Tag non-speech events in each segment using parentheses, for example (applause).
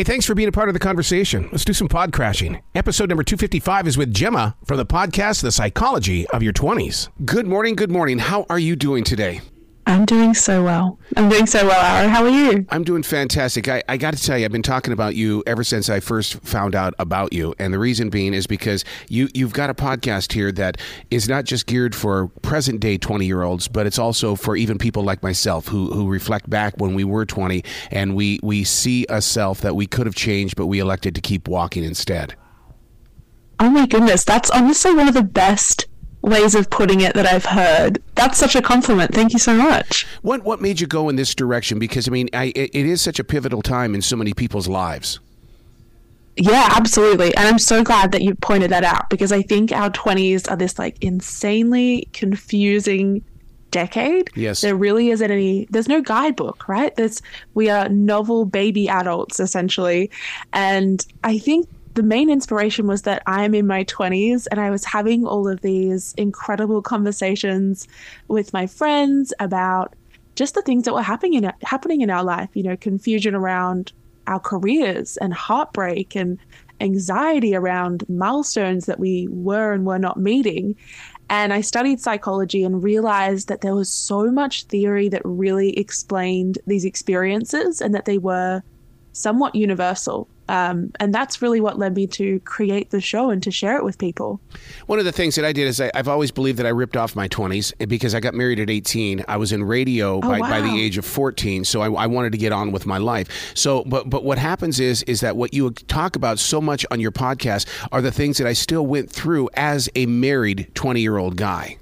Hey, thanks for being a part of the conversation. Let's do some pod crashing. Episode number 255 is with Jemma from the podcast, The Psychology of Your 20s. Good morning. Good morning. How are you doing today? I'm doing so well. I'm doing so well, Aaron. How are you? I'm doing fantastic. I, I got to tell you, I've been talking about you ever since I first found out about you. And the reason being is because you, you've got a podcast here that is not just geared for present day 20 year olds, but it's also for even people like myself who, who reflect back when we were 20 and we, we see a self that we could have changed, but we elected to keep walking instead. Oh my goodness. That's honestly one of the best ways of putting it that I've heard. That's such a compliment. Thank you so much. What what made you go in this direction? Because I mean, I, it is such a pivotal time in so many people's lives. Yeah, absolutely. And I'm so glad that you pointed that out because I think our 20s are this like insanely confusing decade. Yes. There really isn't any there's no guidebook, right? There's we are novel baby adults essentially. And I think the main inspiration was that I am in my 20s and I was having all of these incredible conversations with my friends about just the things that were happening in happening in our life, you know, confusion around our careers and heartbreak and anxiety around milestones that we were and were not meeting. And I studied psychology and realized that there was so much theory that really explained these experiences and that they were somewhat universal. Um, and that's really what led me to create the show and to share it with people. One of the things that I did is I, have always believed that I ripped off my 20s because I got married at 18. I was in radio oh, by, wow. by, the age of 14, so I, I, wanted to get on with my life. So, but but what happens is is that what you talk about so much on your podcast are the things that I still went through as a married 20 year old guy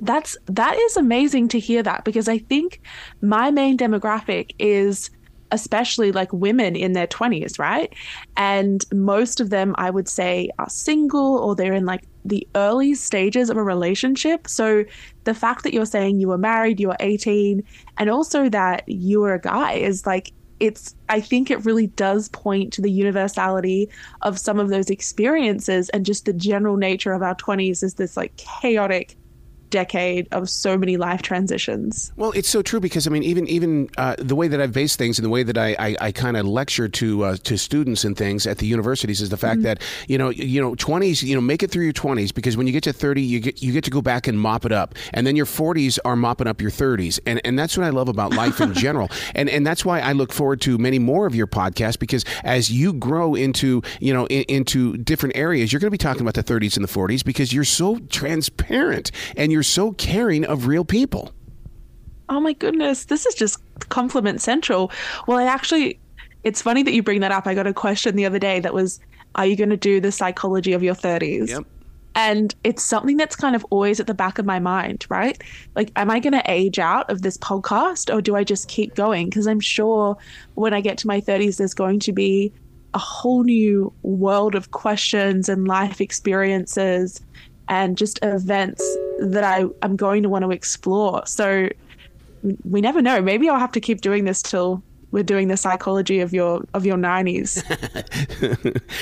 that's that is amazing to hear that because I think my main demographic is especially like women in their 20s, right? And most of them, I would say, are single or they're in like the early stages of a relationship. So the fact that you're saying you were married, you were 18, and also that you were a guy is like, it's, I think it really does point to the universality of some of those experiences and just the general nature of our 20s is this like chaotic decade of so many life transitions. Well, it's so true because I mean, even even uh, the way that I've based things and the way that I I, I kind of lecture to uh, to students and things at the universities is the fact mm-hmm. that you know you know twenties you know make it through your twenties because when you get to thirty you get you get to go back and mop it up and then your forties are mopping up your thirties and and that's what I love about life in (laughs) general and and that's why I look forward to many more of your podcasts because as you grow into you know in, into different areas you're going to be talking about the thirties and the forties because you're so transparent and you're so caring of real people. Oh my goodness, this is just compliment central. Well, I actually, it's funny that you bring that up. I got a question the other day that was, Are you going to do the psychology of your 30s? Yep. And it's something that's kind of always at the back of my mind, right? Like, am I going to age out of this podcast or do I just keep going? Because I'm sure when I get to my 30s, there's going to be a whole new world of questions and life experiences and just events that I, I'm going to want to explore. So we never know. Maybe I'll have to keep doing this till we're doing the psychology of your of your 90s.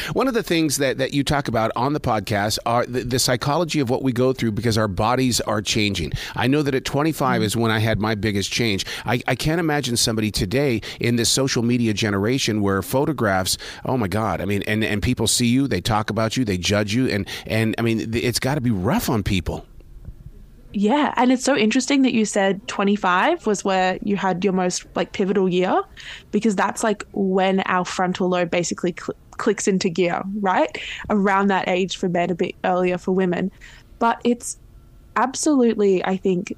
(laughs) One of the things that, that you talk about on the podcast are the, the, psychology of what we go through because our bodies are changing. I know that at 25 mm-hmm. is when I had my biggest change. I, I can't imagine somebody today in this social media generation where photographs, oh my God, I mean, and, and people see you, they talk about you, they judge you, and, and I mean, it's got to be rough on people. Yeah, and it's so interesting that you said 25 was where you had your most like pivotal year because that's like when our frontal lobe basically cl- clicks into gear, right? Around that age for men a bit earlier for women. But it's absolutely I think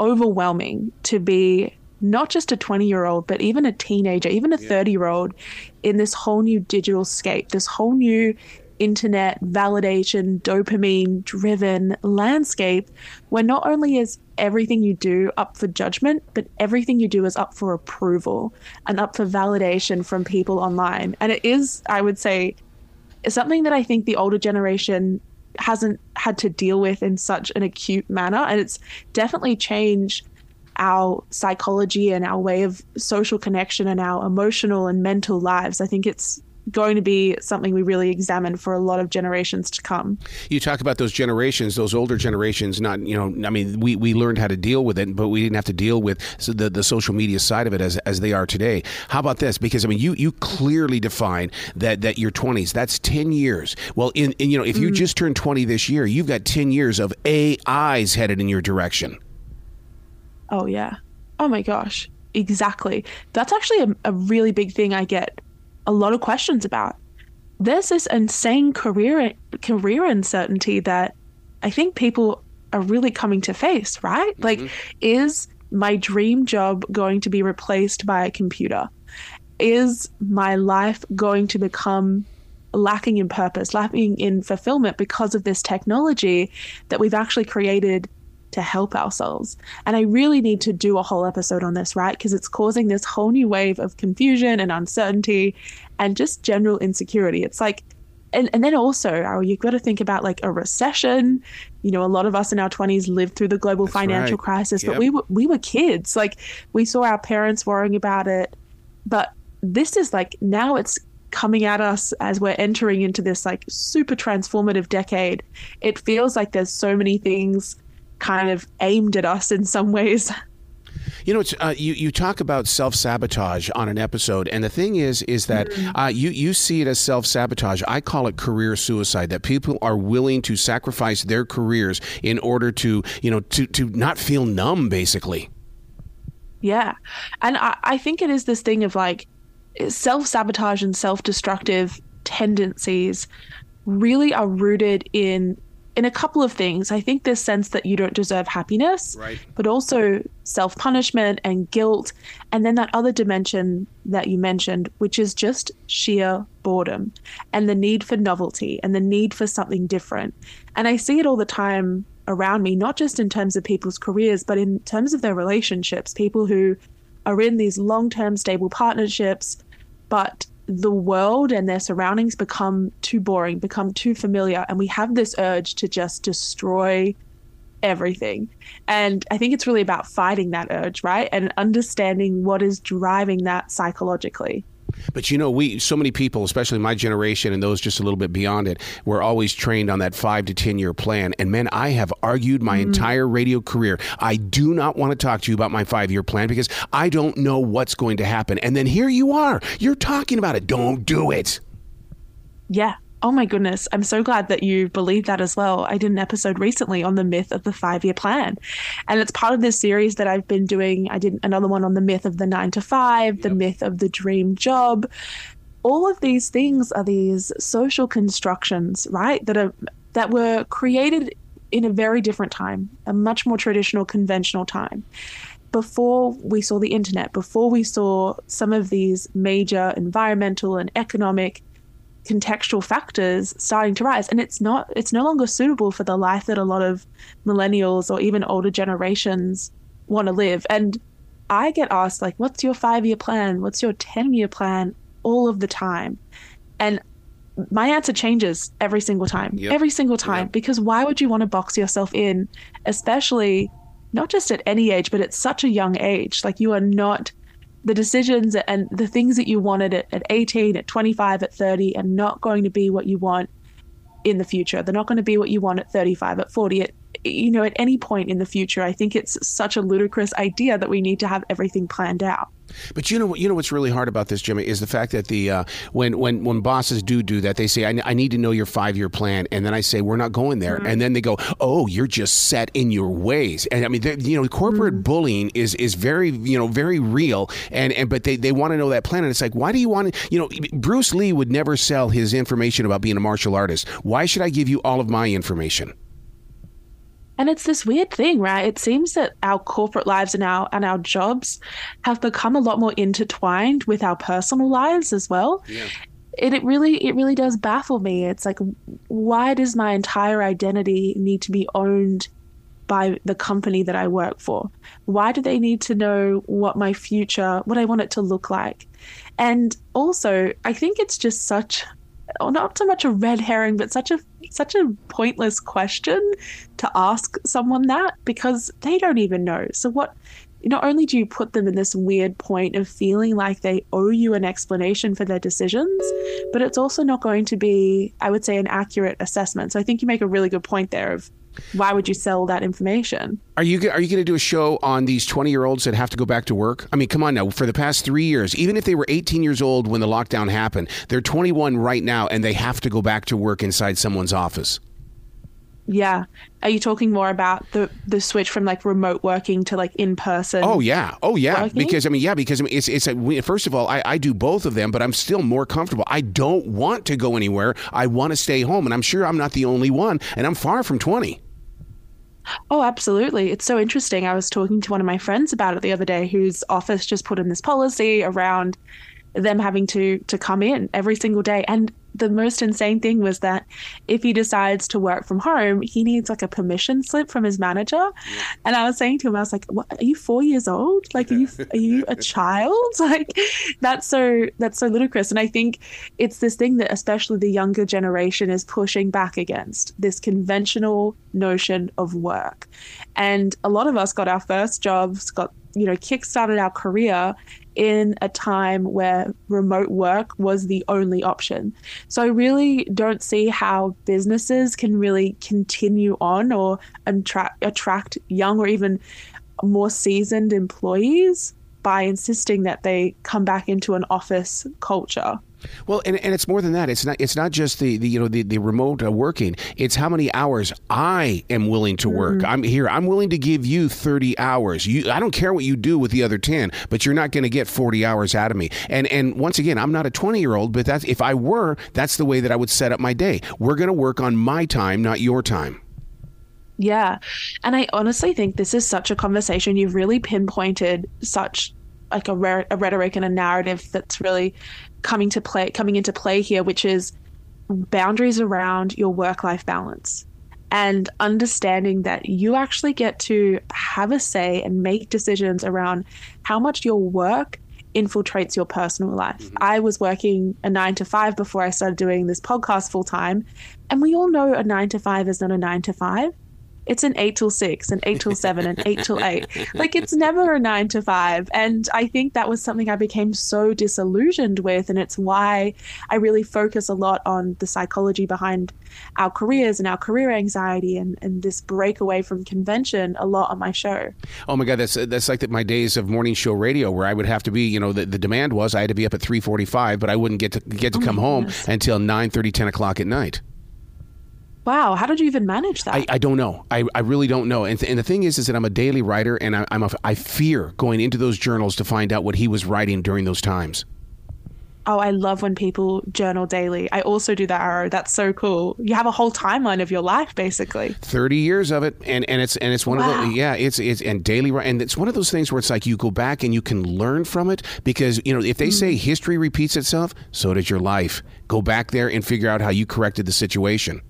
overwhelming to be not just a 20 year old, but even a teenager, even a 30 year old in this whole new digital scape, this whole new internet validation, dopamine driven landscape where not only is everything you do up for judgment, but everything you do is up for approval and up for validation from people online. And it is, I would say, something that I think the older generation hasn't had to deal with in such an acute manner. And it's definitely changed our psychology and our way of social connection and our emotional and mental lives. I think it's going to be something we really examine for a lot of generations to come. You talk about those generations, those older generations. Not, you know, I mean, we, we learned how to deal with it, but we didn't have to deal with the the social media side of it as as they are today. How about this? Because I mean, you you clearly define that that your twenties. That's ten years. Well, in, in you know, if you mm. just turned twenty this year, you've got ten years of AIs headed in your direction. Oh yeah. Oh my gosh. Exactly. That's actually a, a really big thing I get a lot of questions about. There's this insane career career uncertainty that I think people are really coming to face, right? Mm-hmm. Like, is my dream job going to be replaced by a computer? Is my life going to become lacking in purpose, lacking in fulfillment because of this technology that we've actually created to help ourselves. And I really need to do a whole episode on this, right? Because it's causing this whole new wave of confusion and uncertainty and just general insecurity. It's like, and, and then also, you've got to think about like a recession. You know, a lot of us in our 20s lived through the global That's financial right. crisis, yep. but we were, we were kids. Like, we saw our parents worrying about it. But this is like now it's coming at us as we're entering into this like super transformative decade. It feels like there's so many things kind of aimed at us in some ways. You know, uh, you you talk about self sabotage on an episode, and the thing is, is that mm-hmm. uh, you you see it as self sabotage. I call it career suicide. That people are willing to sacrifice their careers in order to you know to to not feel numb, basically. Yeah, and I, I think it is this thing of like self sabotage and self destructive tendencies really are rooted in in a couple of things. I think this sense that you don't deserve happiness, right. but also self punishment and guilt. And then that other dimension that you mentioned, which is just sheer boredom and the need for novelty and the need for something different. And I see it all the time around me, not just in terms of people's careers, but in terms of their relationships. People who are in these long term stable partnerships, but the world and their surroundings become too boring, become too familiar, and we have this urge to just destroy everything. And I think it's really about fighting that urge, right? And understanding what is driving that psychologically. But you know, we so many people, especially my generation and those just a little bit beyond it, were always trained on that five to ten year plan. And man, I have argued my mm-hmm. entire radio career. I do not want to talk to you about my five year plan because I don't know what's going to happen. And then here you are, you're talking about it. Don't do it. Yeah, Oh my goodness. I'm so glad that you believe that as well. I did an episode recently on the myth of the five year plan. And it's part of this series that I've been doing. I did another one on the myth of the nine to five, yep. the myth of the dream job. All of these things are these social constructions, right? That are that were created in a very different time, a much more traditional, conventional time before we saw the internet, before we saw some of these major environmental and economic contextual factors starting to rise. And it's not it's no longer suitable for the life that a lot of millennials or even older generations want to live. And i get asked like what's your 5 year plan? What's your 10 year plan? All of the time. And my answer changes every single time. Yep. every single time. Yep. because why would you want to box yourself in especially not just at any age but at such a young age? Like you are not the decisions and the things that you wanted at, at 18, at 25, at 30 are not going to be what you want in the future. They're not going to be what you want at 35, at 40, at you know, at any point in the future. I think it's such a ludicrous idea that we need to have everything planned out. But you know, you know what's really hard about this, Jimmy, is the fact that the uh, when when when bosses do do that, they say, "I, I need to know your five year plan," and then I say, "We're not going there," mm-hmm. and then they go, "Oh, you're just set in your ways." And I mean, you know, corporate mm-hmm. bullying is is very you know very real, and and but they they want to know that plan, and it's like, why do you want to? You know, Bruce Lee would never sell his information about being a martial artist. Why should I give you all of my information? And it's this weird thing, right? It seems that our corporate lives and our and our jobs have become a lot more intertwined with our personal lives as well. Yeah. It, it really it really does baffle me. It's like why does my entire identity need to be owned by the company that I work for? Why do they need to know what my future, what I want it to look like? And also, I think it's just such not so much a red herring, but such a such a pointless question to ask someone that because they don't even know. So what not only do you put them in this weird point of feeling like they owe you an explanation for their decisions, but it's also not going to be, I would say, an accurate assessment. So I think you make a really good point there of why would you sell that information? Are you are you going to do a show on these 20 year olds that have to go back to work? I mean, come on now. For the past three years, even if they were 18 years old when the lockdown happened, they're 21 right now, and they have to go back to work inside someone's office. Yeah. Are you talking more about the the switch from like remote working to like in person? Oh yeah, oh yeah. Working? Because I mean, yeah, because I mean, it's it's a, first of all, I, I do both of them, but I'm still more comfortable. I don't want to go anywhere. I want to stay home, and I'm sure I'm not the only one, and I'm far from 20. Oh, absolutely. It's so interesting. I was talking to one of my friends about it the other day whose office just put in this policy around them having to to come in every single day and the most insane thing was that if he decides to work from home, he needs like a permission slip from his manager. Yeah. And I was saying to him, I was like, "What? Are you four years old? Like, are you (laughs) are you a child? (laughs) Like, that's so that's so ludicrous." And I think it's this thing that especially the younger generation is pushing back against this conventional notion of work. And a lot of us got our first jobs, got you know, kickstarted our career in a time where remote work was the only option. So I really don't see how businesses can really continue on or attract, attract young or even more seasoned employees by insisting that they come back into an office culture. Well, and, and it's more than that. It's not it's not just the, the you know the, the remote uh, working. It's how many hours I am willing to work. Mm-hmm. I'm here. I'm willing to give you 30 hours. You I don't care what you do with the other 10, but you're not going to get 40 hours out of me. And and once again, I'm not a 20-year-old, but that's if I were, that's the way that I would set up my day. We're going to work on my time, not your time. Yeah. And I honestly think this is such a conversation. You've really pinpointed such like a, re- a rhetoric and a narrative that's really coming to play coming into play here, which is boundaries around your work life balance and understanding that you actually get to have a say and make decisions around how much your work infiltrates your personal life. Mm-hmm. I was working a nine to five before I started doing this podcast full time. And we all know a nine to five is not a nine to five it's an eight till six, an eight till seven, an eight till eight. Like it's never a nine to five. And I think that was something I became so disillusioned with. And it's why I really focus a lot on the psychology behind our careers and our career anxiety and, and this breakaway from convention a lot on my show. Oh my God, that's that's like my days of morning show radio where I would have to be, you know, the, the demand was I had to be up at 345, but I wouldn't get to get to oh come home until 9 30, 10 o'clock at night. Wow, how did you even manage that? I, I don't know. I, I really don't know. And, th- and the thing is, is that I'm a daily writer, and I, I'm a, I fear going into those journals to find out what he was writing during those times. Oh, I love when people journal daily. I also do that, Arroe. That's so cool. You have a whole timeline of your life, basically. Thirty years of it, and, and it's and it's one wow. of the yeah, it's it's and daily and it's one of those things where it's like you go back and you can learn from it because you know if they mm. say history repeats itself, so does your life. Go back there and figure out how you corrected the situation.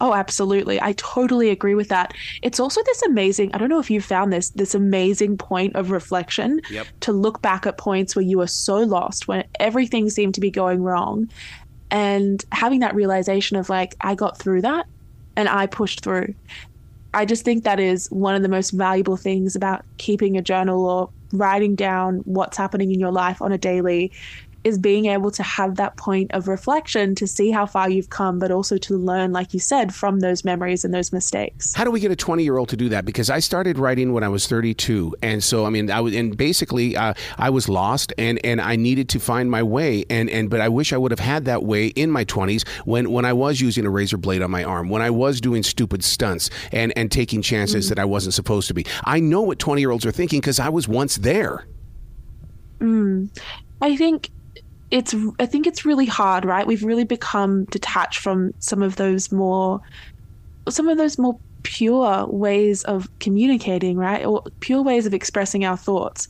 Oh, absolutely. I totally agree with that. It's also this amazing, I don't know if you found this, this amazing point of reflection yep. to look back at points where you were so lost, when everything seemed to be going wrong, and having that realization of like, I got through that and I pushed through. I just think that is one of the most valuable things about keeping a journal or writing down what's happening in your life on a daily is being able to have that point of reflection to see how far you've come, but also to learn, like you said, from those memories and those mistakes. How do we get a 20 year old to do that? Because I started writing when I was 32. And so, I mean, I was, and basically, uh, I was lost and, and I needed to find my way. And, and, but I wish I would have had that way in my 20s when, when I was using a razor blade on my arm, when I was doing stupid stunts and, and taking chances mm. that I wasn't supposed to be. I know what 20 year olds are thinking because I was once there. Mm. I think it's I think it's really hard, right? We've really become detached from some of those more some of those more pure ways of communicating, right? Or pure ways of expressing our thoughts.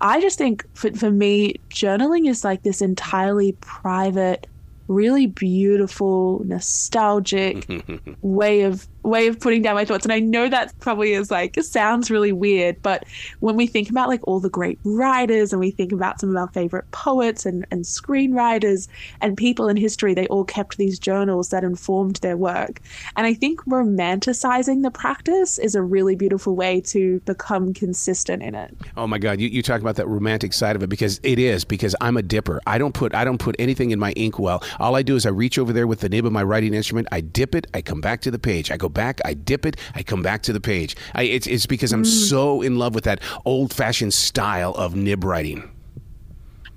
I just think for, for me, journaling is like this entirely private, really beautiful, nostalgic (laughs) way of way of putting down my thoughts. And I know that probably is like, sounds really weird, but when we think about like all the great writers and we think about some of our favorite poets and, and screenwriters and people in history, they all kept these journals that informed their work. And I think romanticizing the practice is a really beautiful way to become consistent in it. Oh my God. You, you talk about that romantic side of it because it is, because I'm a dipper. I don't put, I don't put anything in my inkwell. All I do is I reach over there with the nib of my writing instrument. I dip it. I come back to the page. I go back, I dip it, I come back to the page. I, it's, it's because I'm mm. so in love with that old fashioned style of nib writing.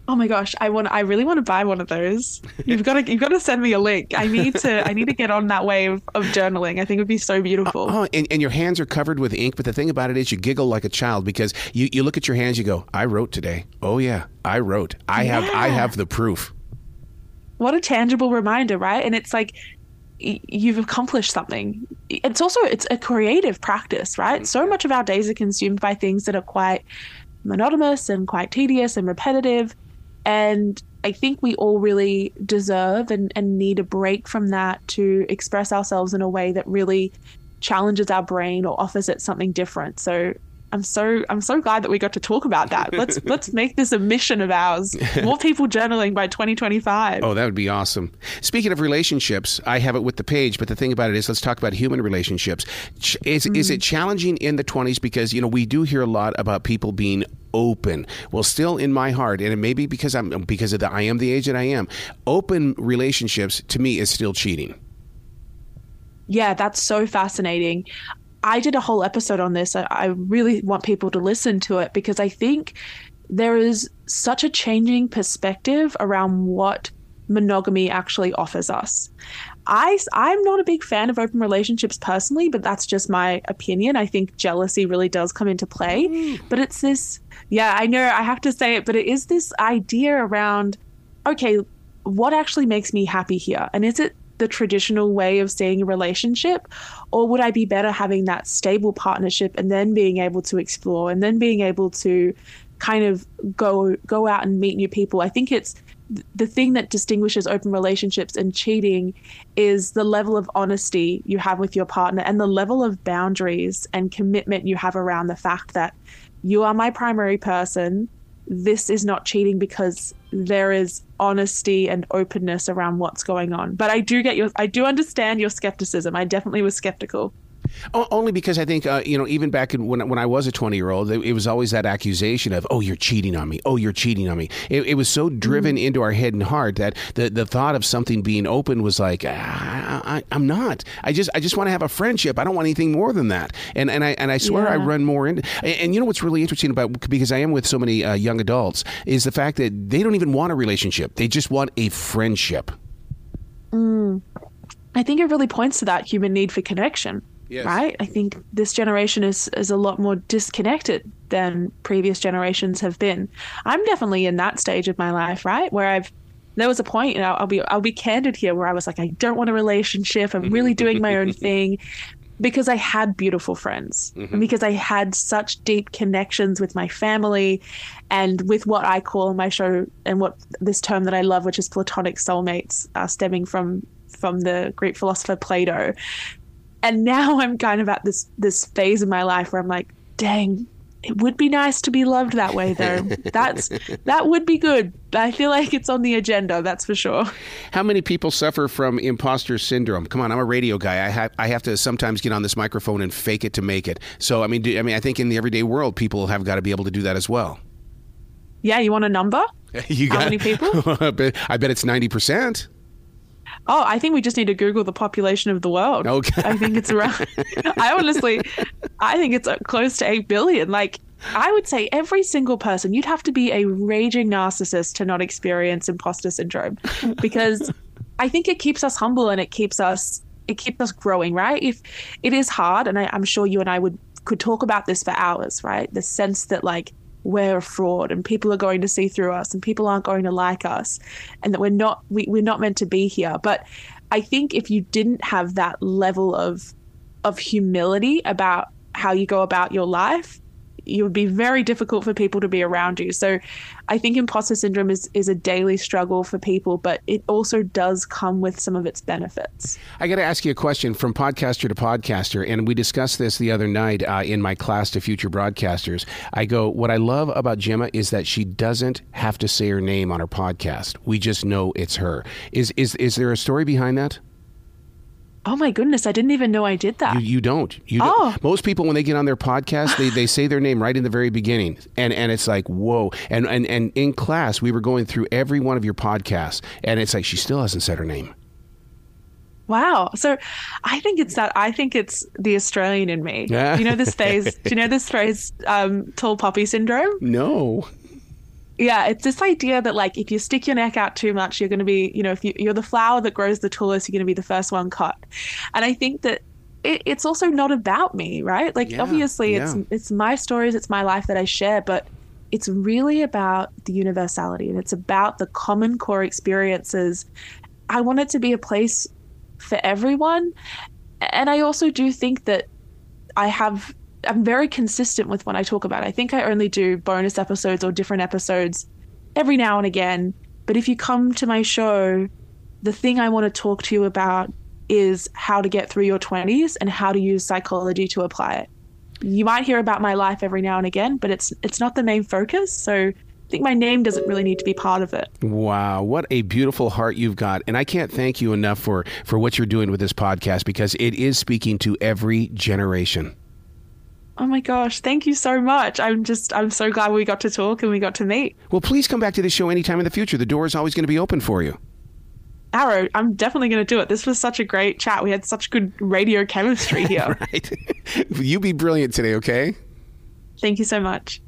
Oh my gosh, I want I really want to buy one of those. You've got to you've got to send me a link. I need to I need to get on that wave of journaling. I think it would be so beautiful. Oh, and, and your hands are covered with ink, but the thing about it is you giggle like a child because you, you look at your hands, you go, I wrote today. Oh yeah, I wrote. I yeah. have I have the proof. What a tangible reminder, right? And it's like you've accomplished something. It's also it's a creative practice, right? So much of our days are consumed by things that are quite monotonous and quite tedious and repetitive. And I think we all really deserve and, and need a break from that to express ourselves in a way that really challenges our brain or offers it something different. So I'm so I'm so glad that we got to talk about that. Let's (laughs) let's make this a mission of ours. More people journaling by 2025. Oh, that would be awesome. Speaking of relationships, I have it with the page, but the thing about it is, let's talk about human relationships. Is mm. is it challenging in the 20s because you know we do hear a lot about people being open. Well, still in my heart, and it may be because I'm because of the I am the age that I am. Open relationships to me is still cheating. Yeah, that's so fascinating. I did a whole episode on this. I, I really want people to listen to it because I think there is such a changing perspective around what monogamy actually offers us. I, I'm not a big fan of open relationships personally, but that's just my opinion. I think jealousy really does come into play. Mm. But it's this, yeah, I know I have to say it, but it is this idea around, okay, what actually makes me happy here? And is it the traditional way of seeing a relationship? Or would I be better having that stable partnership and then being able to explore and then being able to kind of go go out and meet new people? I think it's the thing that distinguishes open relationships and cheating is the level of honesty you have with your partner and the level of boundaries and commitment you have around the fact that you are my primary person this is not cheating because there is honesty and openness around what's going on. But I do get your, I do understand your skepticism. I definitely was skeptical. Only because I think uh, you know, even back in, when when I was a twenty year old, it, it, was always that accusation of, "Oh, you're cheating on me. Oh, you're cheating on me." It, it was so driven mm-hmm. into our head and heart that the the thought of something being open was like, ah, I, am not. I just I just want to have a friendship. I don't want anything more than that. And and I and I swear yeah. I run more into. And, and, you know what's really interesting about because I am with so many uh, young adults is the fact that they don't even want a relationship. They just want a friendship. Mm. I think it really points to that human need for connection. Yes. Right? I think this generation is is a lot more disconnected than previous generations have been. I'm definitely in that stage of my life, right? Where I've there was a point, and I'll, I'll be I'll be candid here, where I was like, I don't want a relationship. I'm really doing my own (laughs) thing because I had beautiful friends mm-hmm. and because I had such deep connections with my family and with what I call in my show and what this term that I love, which is platonic soulmates, uh, stemming from from the Greek philosopher Plato and now I'm kind of at this this phase of my life where I'm like, dang, it would be nice to be loved that way though. (laughs) That's that would be good. I feel like it's on the agenda, that's for sure. How many people suffer from imposter syndrome? Come on, I'm a radio guy. I have I have to sometimes get on this microphone and fake it to make it. So I mean, do, I mean, I think in the everyday world, people have got to be able to do that as well. Yeah, you want a number? (laughs) You got, How many people? (laughs) I bet it's ninety percent. Oh, I think we just need to Google the population of the world. Okay. I think it's around. I honestly, I think it's uh, close to eight billion. Like, I would say every single person, you'd have to be a raging narcissist to not experience imposter syndrome, because I think it keeps us humble and it keeps us it keeps us growing. Right? If it is hard, and I, I'm sure you and I would could talk about this for hours. Right? The sense that like we're a fraud and people are going to see through us and people aren't going to like us and that we're not we, we're not meant to be here. But i think if you didn't have that level of of humility about how you go about your life you would be very difficult for people to be around you. So I think imposter syndrome is, is a daily struggle for people, but it also does come with some of its benefits. I got to ask you a question from podcaster to podcaster, and we discussed this the other night uh, in my class to future broadcasters. I go, what I love about Jemma is that she doesn't have to say her name on her podcast. We just know it's her. Is is is there a story behind that? Oh my goodness, I didn't even know I did that. You, you don't. You oh. Don't. Most people when they get on their podcast, they, they say their name right in the very beginning. And and it's like, whoa. And, and and in class we were going through every one of your podcasts and it's like she still hasn't said her name. Wow. So I think it's that I think it's the Australian in me. Yeah. (laughs) you know this phrase do you know this phrase um, tall poppy syndrome? No yeah, it's this idea that like if you stick your neck out too much, you're going to be, you know, if you, are the flower that grows the tallest, you're going to be the first one cut. And I think that it, it's also not about me, right? Like yeah, obviously, yeah. it's it's my stories, it's my life that I share, but it's really about the universality and it's about the common core experiences. I want it to be a place for everyone, and I also do think that I have I'm very consistent with what I talk about. I think I only do bonus episodes or different episodes every now and again. But if you come to my show, the thing I want to talk to you about is how to get through your 20s and how to use psychology to apply it. You might hear about my life every now and again, but it's it's not the main focus. So I think my name doesn't really need to be part of it. Wow, what a beautiful heart you've got. And I can't thank you enough for for what you're doing with this podcast because it is speaking to every generation. Oh my gosh, thank you so much. I'm just, I'm so glad we got to talk and we got to meet. Well, please come back to the show anytime in the future. The door is always going to be open for you. Arroe, I'm definitely going to do it. This was such a great chat. We had such good radio chemistry (laughs) here. right. (laughs) you be brilliant today, okay? Thank you so much.